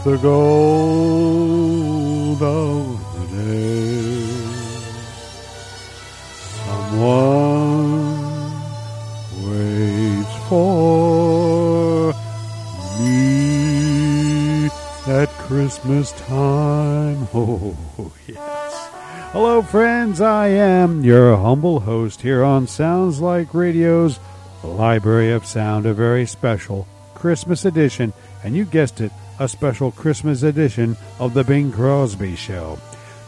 beats the gold of the day. Someone waits for me at Christmas time. Oh, yes. Hello, friends. I am your humble host here on Sounds Like Radio's Library of Sound, a very special Christmas edition, and you guessed it, a special Christmas edition of The Bing Crosby Show.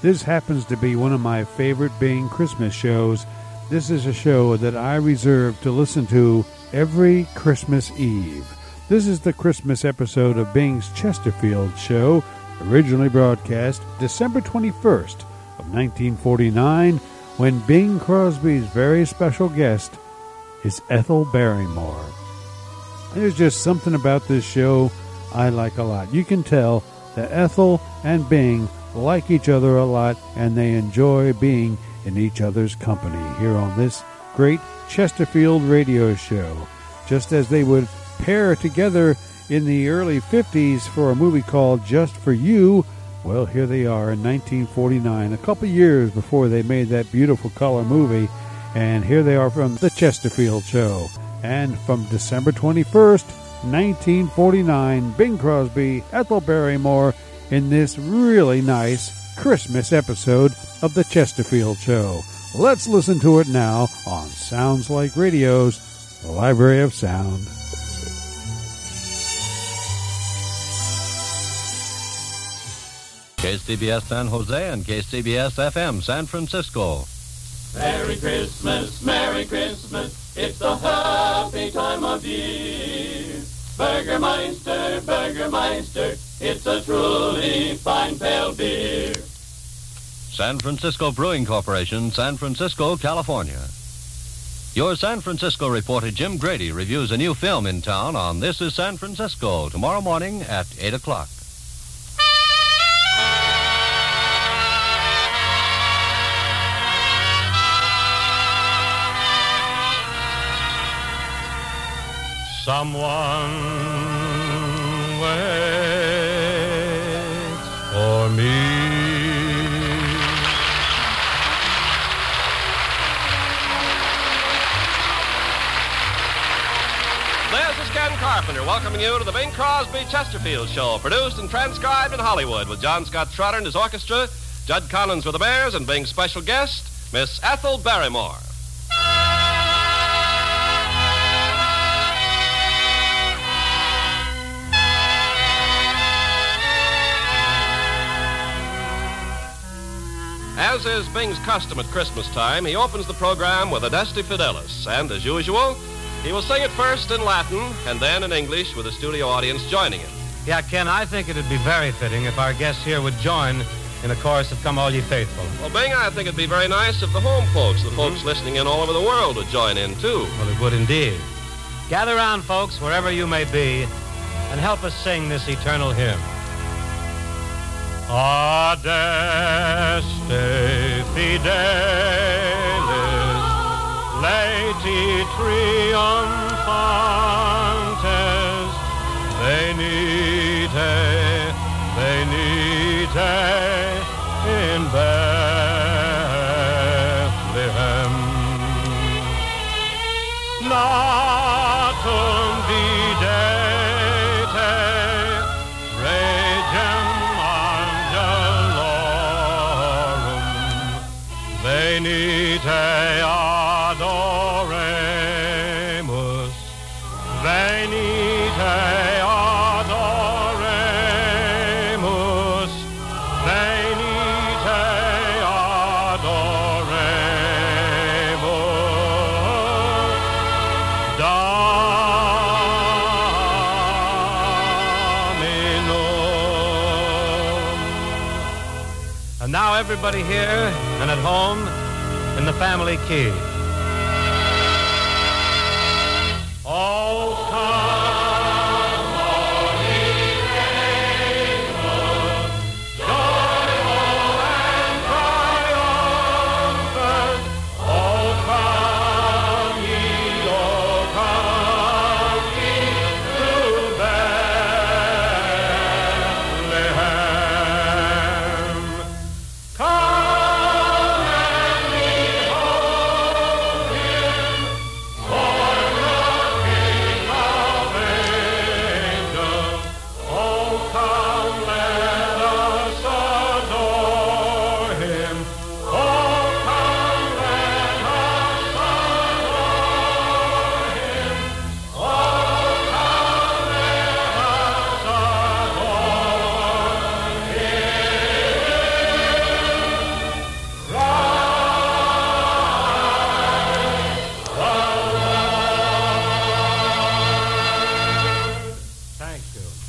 This happens to be one of my favorite Bing Christmas shows. This is a show that I reserve to listen to every Christmas Eve. This is the Christmas episode of Bing's Chesterfield Show, originally broadcast December 21st of 1949, when Bing Crosby's very special guest is Ethel Barrymore. There's just something about this show I like a lot. You can tell that Ethel and Bing like each other a lot and they enjoy being in each other's company here on this great Chesterfield radio show. Just as they would pair together in the early 50s for a movie called Just for You, well, here they are in 1949, a couple years before they made that beautiful color movie. And here they are from The Chesterfield Show. And from December 21st, 1949, Bing Crosby, Ethel Barrymore, in this really nice Christmas episode of The Chesterfield Show. Let's listen to it now on Sounds Like Radio's Library of Sound. KCBS San Jose and KCBS FM San Francisco. Merry Christmas, Merry Christmas, it's the happy time of year. Burgermeister, Burgermeister, it's a truly fine pale beer. San Francisco Brewing Corporation, San Francisco, California. Your San Francisco reporter Jim Grady reviews a new film in town on This is San Francisco tomorrow morning at 8 o'clock. Someone waits for me. This is Ken Carpenter welcoming you to the Bing Crosby Chesterfield Show, produced and transcribed in Hollywood with John Scott Trotter and his orchestra, Judd Conlon's Rhythmaires, and Bing's special guest, Miss Ethel Barrymore. As is Bing's custom at Christmas time, he opens the program with Adeste Fideles, and as usual, he will sing it first in Latin and then in English with the studio audience joining him. Yeah, Ken, I think it'd be very fitting if our guests here would join in a chorus of Come All Ye Faithful. Well, Bing, I think it'd be very nice if the home folks, the mm-hmm. folks listening in all over the world, would join in too. Well, it would indeed. Gather round, folks, wherever you may be, and help us sing this eternal hymn. Adeste fideles, laeti triumphantes, everybody here and at home in the family key.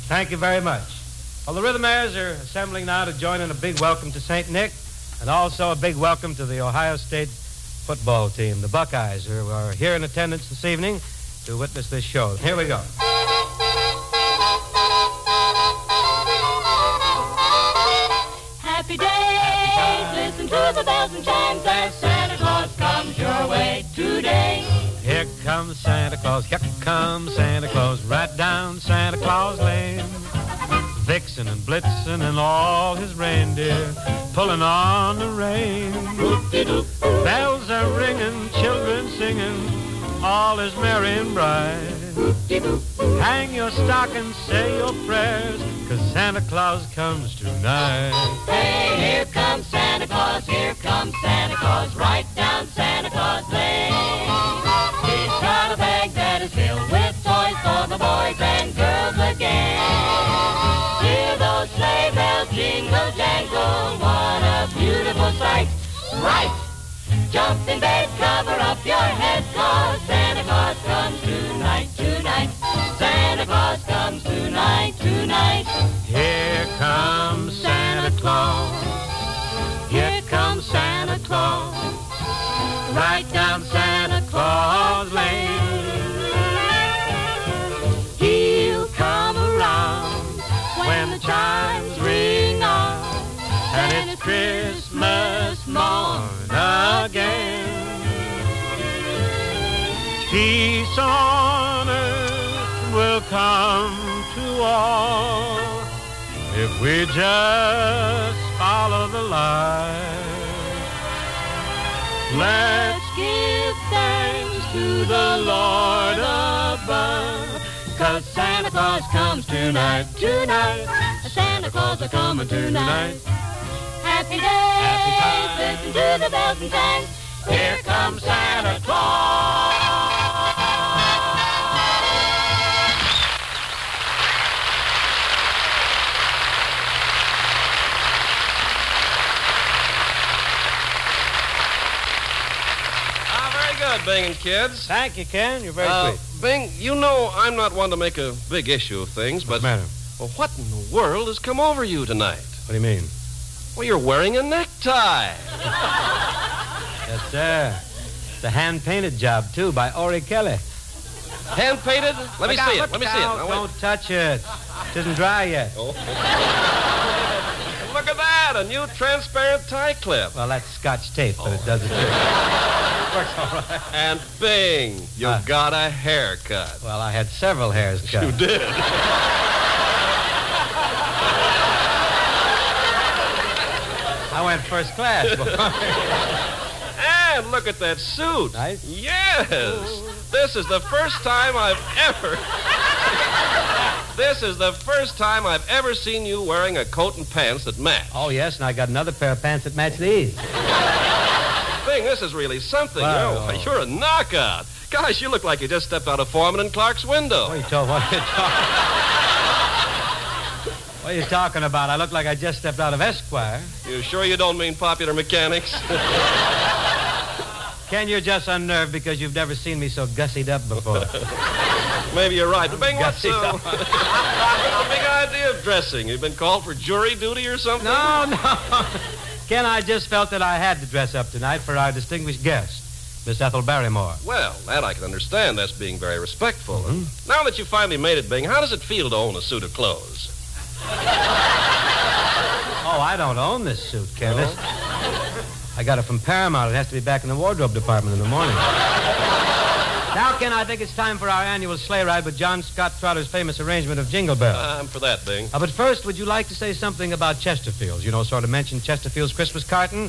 Thank you very much. Well, the Rhythmaires are assembling now to join in a big welcome to St. Nick and also a big welcome to the Ohio State football team, the Buckeyes, who are here in attendance this evening to witness this show. Here we go. Happy days, listen to the bells and chimes as Santa Claus comes your way today. Comes Santa Claus, here comes Santa Claus, right down Santa Claus Lane. Vixen and Blitzen and all his reindeer pulling on the rein. Bells are ringing, children singing, all is merry and bright. Hang your stockings, say your prayers, cause Santa Claus comes tonight. Hey, here comes Santa Claus, here comes Santa Claus, right down Santa Claus Lane. For boys and girls again. Hear those sleigh bells jingle jangle, what a beautiful sight. Right! Jump in bed, cover up your head, cause Santa Claus comes tonight, tonight. Santa Claus comes tonight, tonight. Here comes Santa Claus. Here comes Santa Claus. Right down Santa Claus Lane. Morn again. Peace on earth will come to all if we just follow the light. Let's give thanks to the Lord above, cause Santa Claus comes tonight, tonight. Santa Claus is coming tonight. Happy days, Happy listen to the bells and chimes. Here comes Santa Claus. Ah, very good, Bing and kids. Thank you, Ken. You're very Uh, sweet. Bing, you know I'm not one to make a big issue of things, but What's the matter? well, what in the world has come over you tonight? What do you mean? Well, you're wearing a necktie. Yes, sir. It's a hand-painted job, too, by Orry-Kelly. Hand painted? Let me Look see it. Let me see it. out. Now, Don't touch it. It isn't dry yet. Look at that, a new transparent tie clip. Well, that's scotch tape, but it does trick. Works all right. And Bing, you Uh. got a haircut. Well, I had several hairs cut. You did. I went first class. And look at that suit. Nice. Yes. This is the first time I've ever. this is the first time I've ever seen you wearing a coat and pants that match. oh, yes, and I got another pair of pants that match these. Bing, this is really something. Wow. You're, you're a knockout. Gosh, you look like you just stepped out of Foreman and Clark's window. What are you, talk- what are you talking What are you talking about? I look like I just stepped out of Esquire. You sure you don't mean popular mechanics? Ken, you're just unnerved because you've never seen me so gussied up before. Maybe you're right. But Bing, what's, uh, the big idea of dressing? You've been called for jury duty or something? No, no. Ken, I just felt that I had to dress up tonight for our distinguished guest, Miss Ethel Barrymore. Well, that I can understand. That's being very respectful. Mm-hmm. Now that you finally made it, Bing, how does it feel to own a suit of clothes? Oh, I don't own this suit, Ken. This- I got it from Paramount. It has to be back in the wardrobe department in the morning. now, Ken, I think it's time for our annual sleigh ride with John Scott Trotter's famous arrangement of Jingle Bells. I'm for that, Bing. Uh, but first, would you like to say something about Chesterfield's? You know, sort of mention Chesterfield's Christmas carton.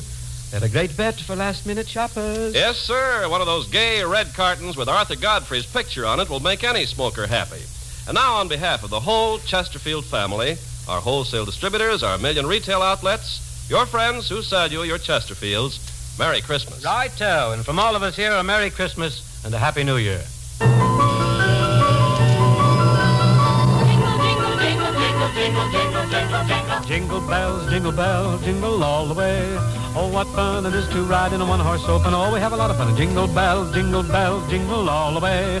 They're a great bet for last-minute shoppers. Yes, sir. One of those gay red cartons with Arthur Godfrey's picture on it will make any smoker happy. And now, on behalf of the whole Chesterfield family, our wholesale distributors, our million retail outlets, your friends who sell you your Chesterfields, Merry Christmas. Righto. Uh, and from all of us here, a Merry Christmas and a Happy New Year. Jingle, jingle, jingle, jingle, jingle, jingle, jingle, jingle. Jingle bells, jingle bells, jingle all the way. Oh, what fun it is to ride in a one-horse open. Oh, we have a lot of fun. Jingle bells, jingle bells, jingle all the way.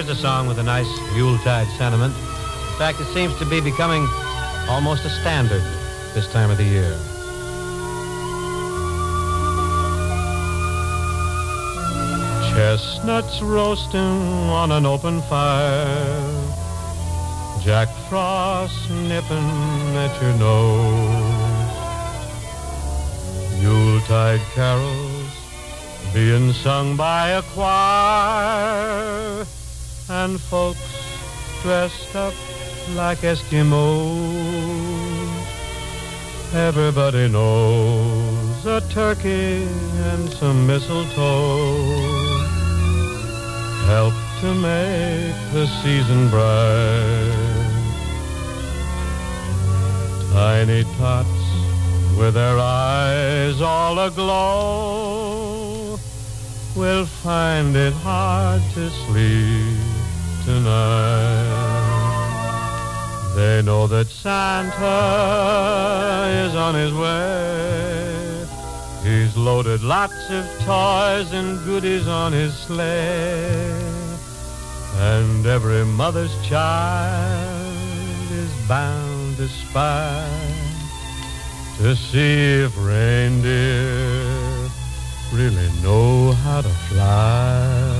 Here's a song with a nice Yuletide sentiment. In fact, it seems to be becoming almost a standard this time of the year. Chestnuts roasting on an open fire. Jack Frost nipping at your nose. Yuletide carols being sung by a choir and folks dressed up like Eskimos. Everybody knows a turkey and some mistletoe help to make the season bright. Tiny tots with their eyes all aglow will find it hard to sleep tonight. They know that Santa is on his way. He's loaded lots of toys and goodies on his sleigh. And every mother's child is bound to spy to see if reindeer really know how to fly.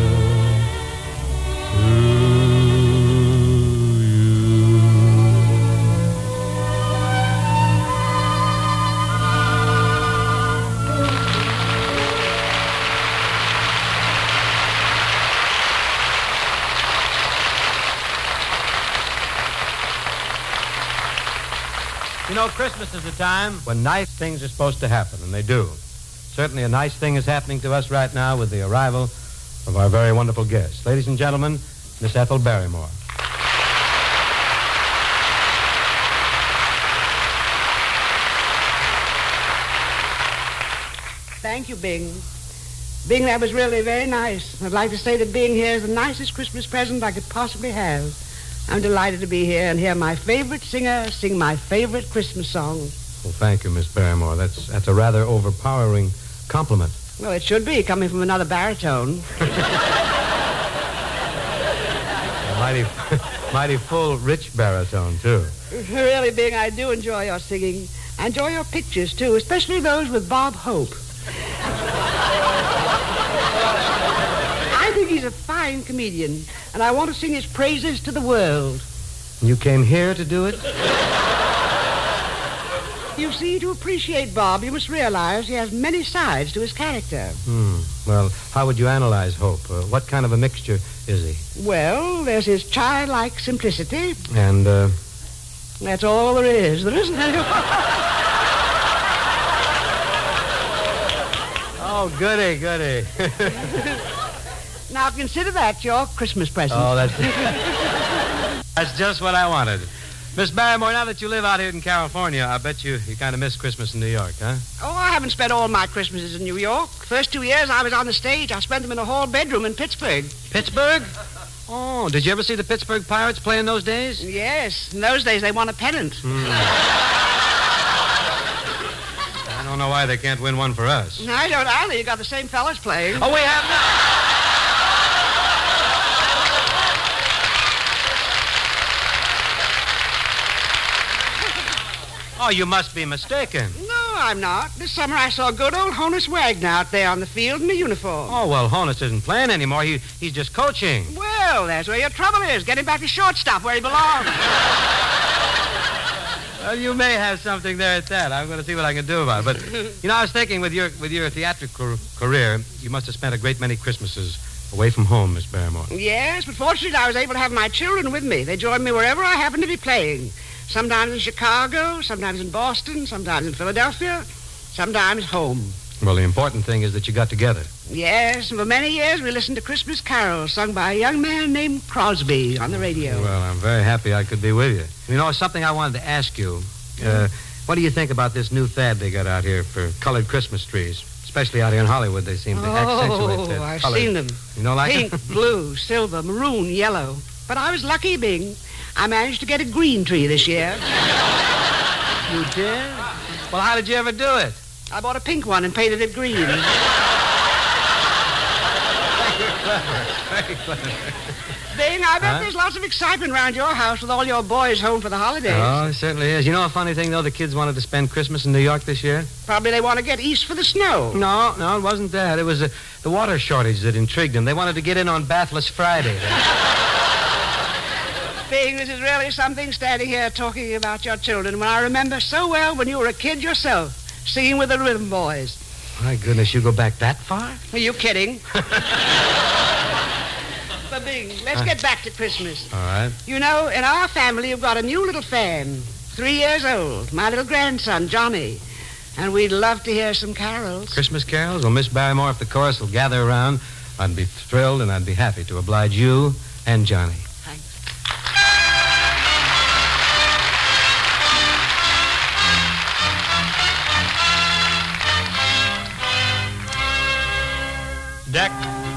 know, Christmas is a time when nice things are supposed to happen, and they do. Certainly a nice thing is happening to us right now with the arrival of our very wonderful guest. Ladies and gentlemen, Miss Ethel Barrymore. Thank you, Bing. Bing, that was really very nice. I'd like to say that being here is the nicest Christmas present I could possibly have. I'm delighted to be here and hear my favorite singer sing my favorite Christmas song. Well, thank you, Miss Barrymore. That's that's a rather overpowering compliment. Well, it should be coming from another baritone. A mighty, mighty full, rich baritone too. Really, Bing, I do enjoy your singing. I enjoy your pictures, too, especially those with Bob Hope. I think he's a fine comedian, and I want to sing his praises to the world. You came here to do it? You see, to appreciate Bob, you must realize he has many sides to his character. Hmm. Well, how would you analyze Hope? Uh, what kind of a mixture is he? Well, there's his childlike simplicity. And uh, That's all there is. There isn't any. oh, goody, goody. now consider that your Christmas present. oh, that's that's just what I wanted. Miss Barrymore, now that you live out here in California, I bet you you kind of miss Christmas in New York, huh? Oh, I haven't spent all my Christmases in New York. First two years I was on the stage, I spent them in a hall bedroom in Pittsburgh. Pittsburgh? Oh, did you ever see the Pittsburgh Pirates play in those days? Yes, in those days they won a pennant. Hmm. I don't know why they can't win one for us. I don't either. You got the same fellas playing. Oh, we have not. Oh, you must be mistaken. No, I'm not. This summer I saw good old Honus Wagner out there on the field in a uniform. Oh, well, Honus isn't playing anymore. He, he's just coaching. Well, that's where your trouble is. Get him back to shortstop where he belongs. Well, you may have something there at that. I'm going to see what I can do about it. But, you know, I was thinking with your, with your theatrical career, you must have spent a great many Christmases away from home, Miss Barrymore. yes, but fortunately I was able to have my children with me. They joined me wherever I happened to be playing. Sometimes in Chicago, sometimes in Boston, sometimes in Philadelphia, sometimes home. Well, the important thing is that you got together. Yes, and for many years we listened to Christmas carols sung by a young man named Crosby on the radio. Well, I'm very happy I could be with you. You know, something I wanted to ask you. Uh, what do you think about this new fad they got out here for colored Christmas trees? Especially out here in Hollywood, they seem to accentuate that. Oh, I've colored- seen them. You don't like Pink, blue, silver, maroon, yellow. But I was lucky, Bing. I managed to get a green tree this year. you did? Well, how did you ever do it? I bought a pink one and painted it green. Very clever. Very clever. Bing, I bet Huh? there's lots of excitement around your house with all your boys home for the holidays. Oh, it certainly is. You know a funny thing, though? The kids wanted to spend Christmas in New York this year. Probably they want to get east for the snow. No, no, it wasn't that. It was uh, the water shortage that intrigued them. They wanted to get in on Bathless Friday. Bing, this is really something standing here talking about your children when I remember so well when you were a kid yourself, singing with the Rhythm Boys. My goodness, you go back that far? Are you kidding? but Bing, let's get back to Christmas. All right. You know, in our family, you've got a new little fan, three years old, my little grandson, Johnny. And we'd love to hear some carols. Christmas carols? Well, Miss Barrymore, if the chorus will gather around, I'd be thrilled and I'd be happy to oblige you and Johnny.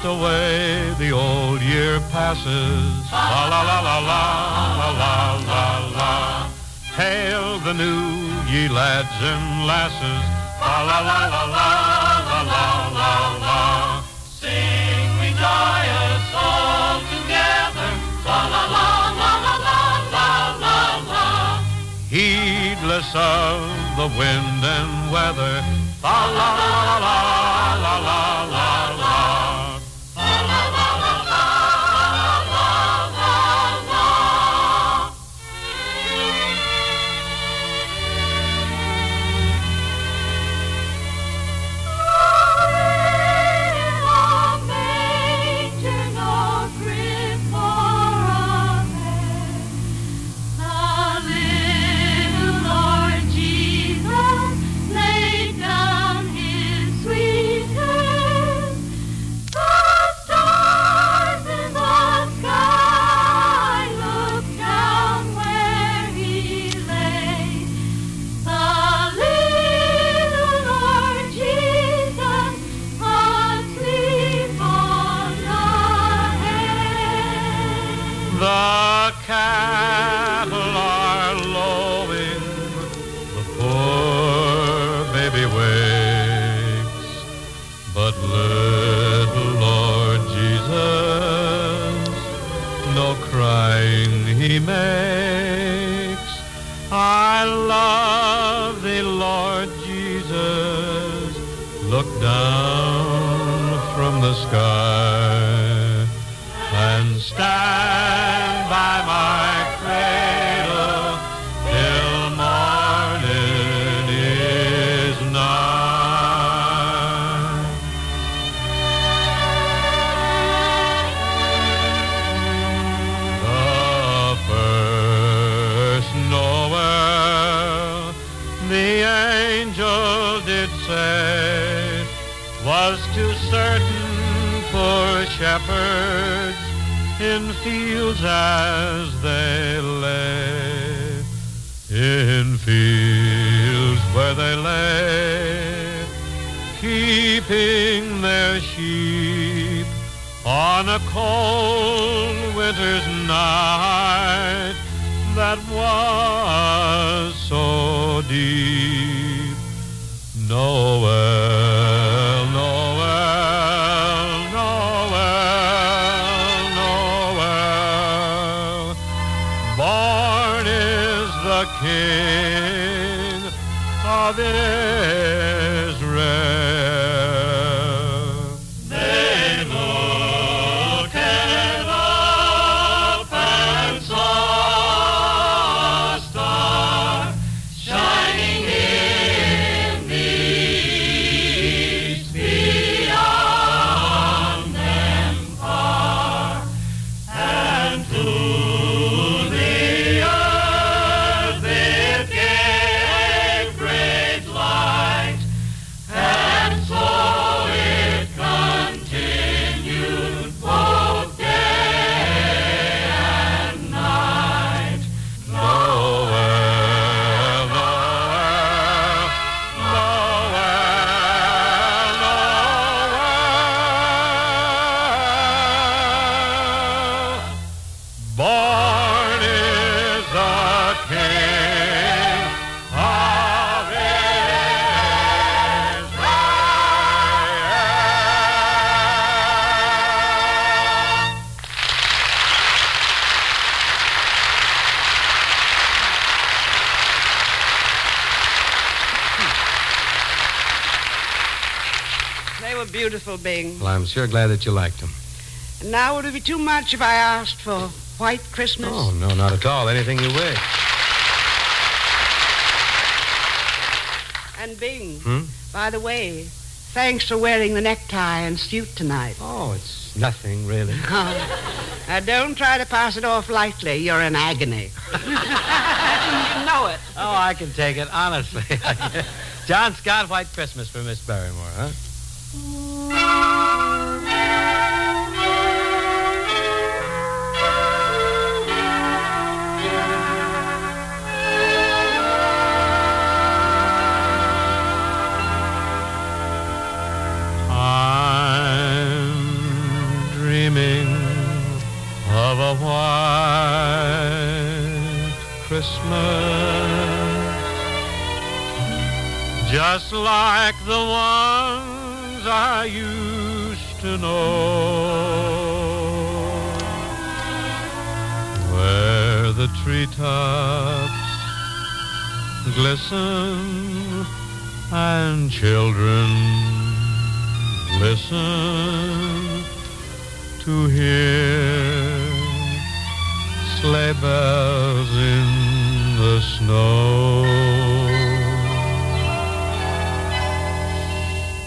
Fast away the old year passes. La la la la la la la la. Hail the new ye lads and lasses. La la la la la la la la la. Sing we joyous all together. La la la la la la la la heedless of the wind and weather. La la la la la la la. Angel did say, was too certain for shepherds in fields as they lay, in fields where they lay, keeping their sheep on a cold winter's night that was so deep. Noel, Noel, Noel, Noel. Born is the King of Israel. Were beautiful, Bing. Well, I'm sure glad that you liked them. Now, would it be too much if I asked for White Christmas? Oh, no, not at all. Anything you wish. And Bing, Hmm? by the way, thanks for wearing the necktie and suit tonight. Oh, it's nothing, really. now, don't try to pass it off lightly. You're in agony. you know it. Oh, I can take it, honestly. John Scott, White Christmas for Miss Barrymore, huh? Christmas, just like the ones I used to know, where the treetops glisten and children listen to hear sleigh bells in the snow.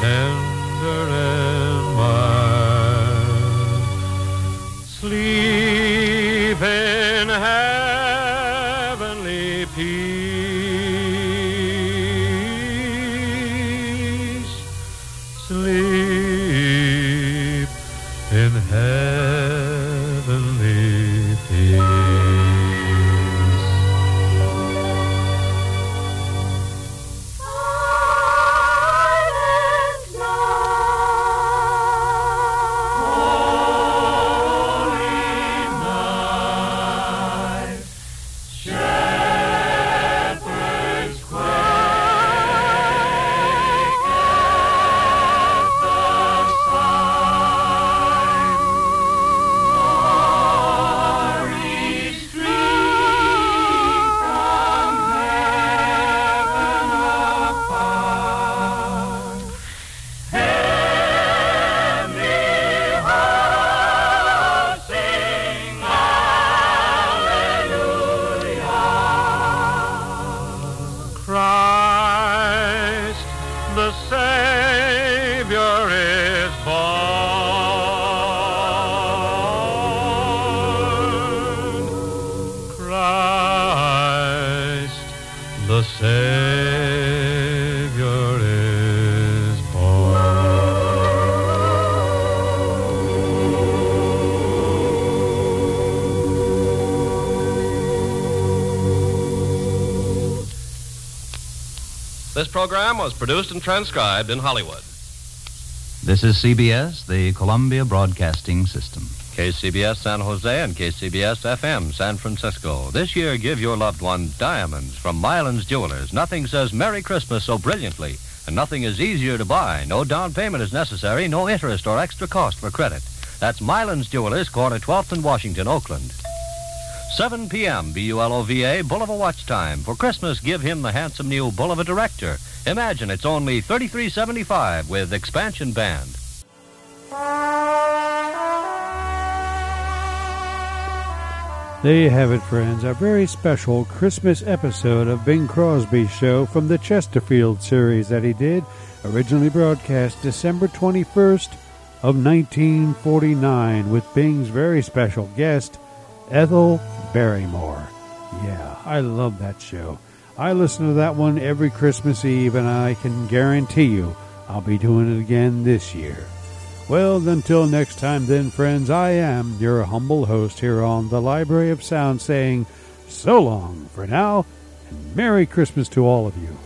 tender program was produced and transcribed in Hollywood. This is CBS, the Columbia Broadcasting System. KCBS San Jose and KCBS FM San Francisco. This year, give your loved one diamonds from Mylands Jewelers. Nothing says Merry Christmas so brilliantly, and nothing is easier to buy. No down payment is necessary, no interest or extra cost for credit. That's Mylands Jewelers, corner 12th and Washington, Oakland. 7 p.m. B-U-L-O-V-A, Bulova Watch Time. For Christmas, give him the handsome new Bulova Director. Imagine it's only $33.75 with expansion band. There you have it, friends. A very special Christmas episode of Bing Crosby's show from the Chesterfield series that he did, originally broadcast December 21st of 1949 with Bing's very special guest, Ethel Barrymore. Yeah, I love that show. I listen to that one every Christmas Eve, and I can guarantee you I'll be doing it again this year. Well, until next time, then, friends, I am your humble host here on the Library of Sound saying so long for now, and Merry Christmas to all of you.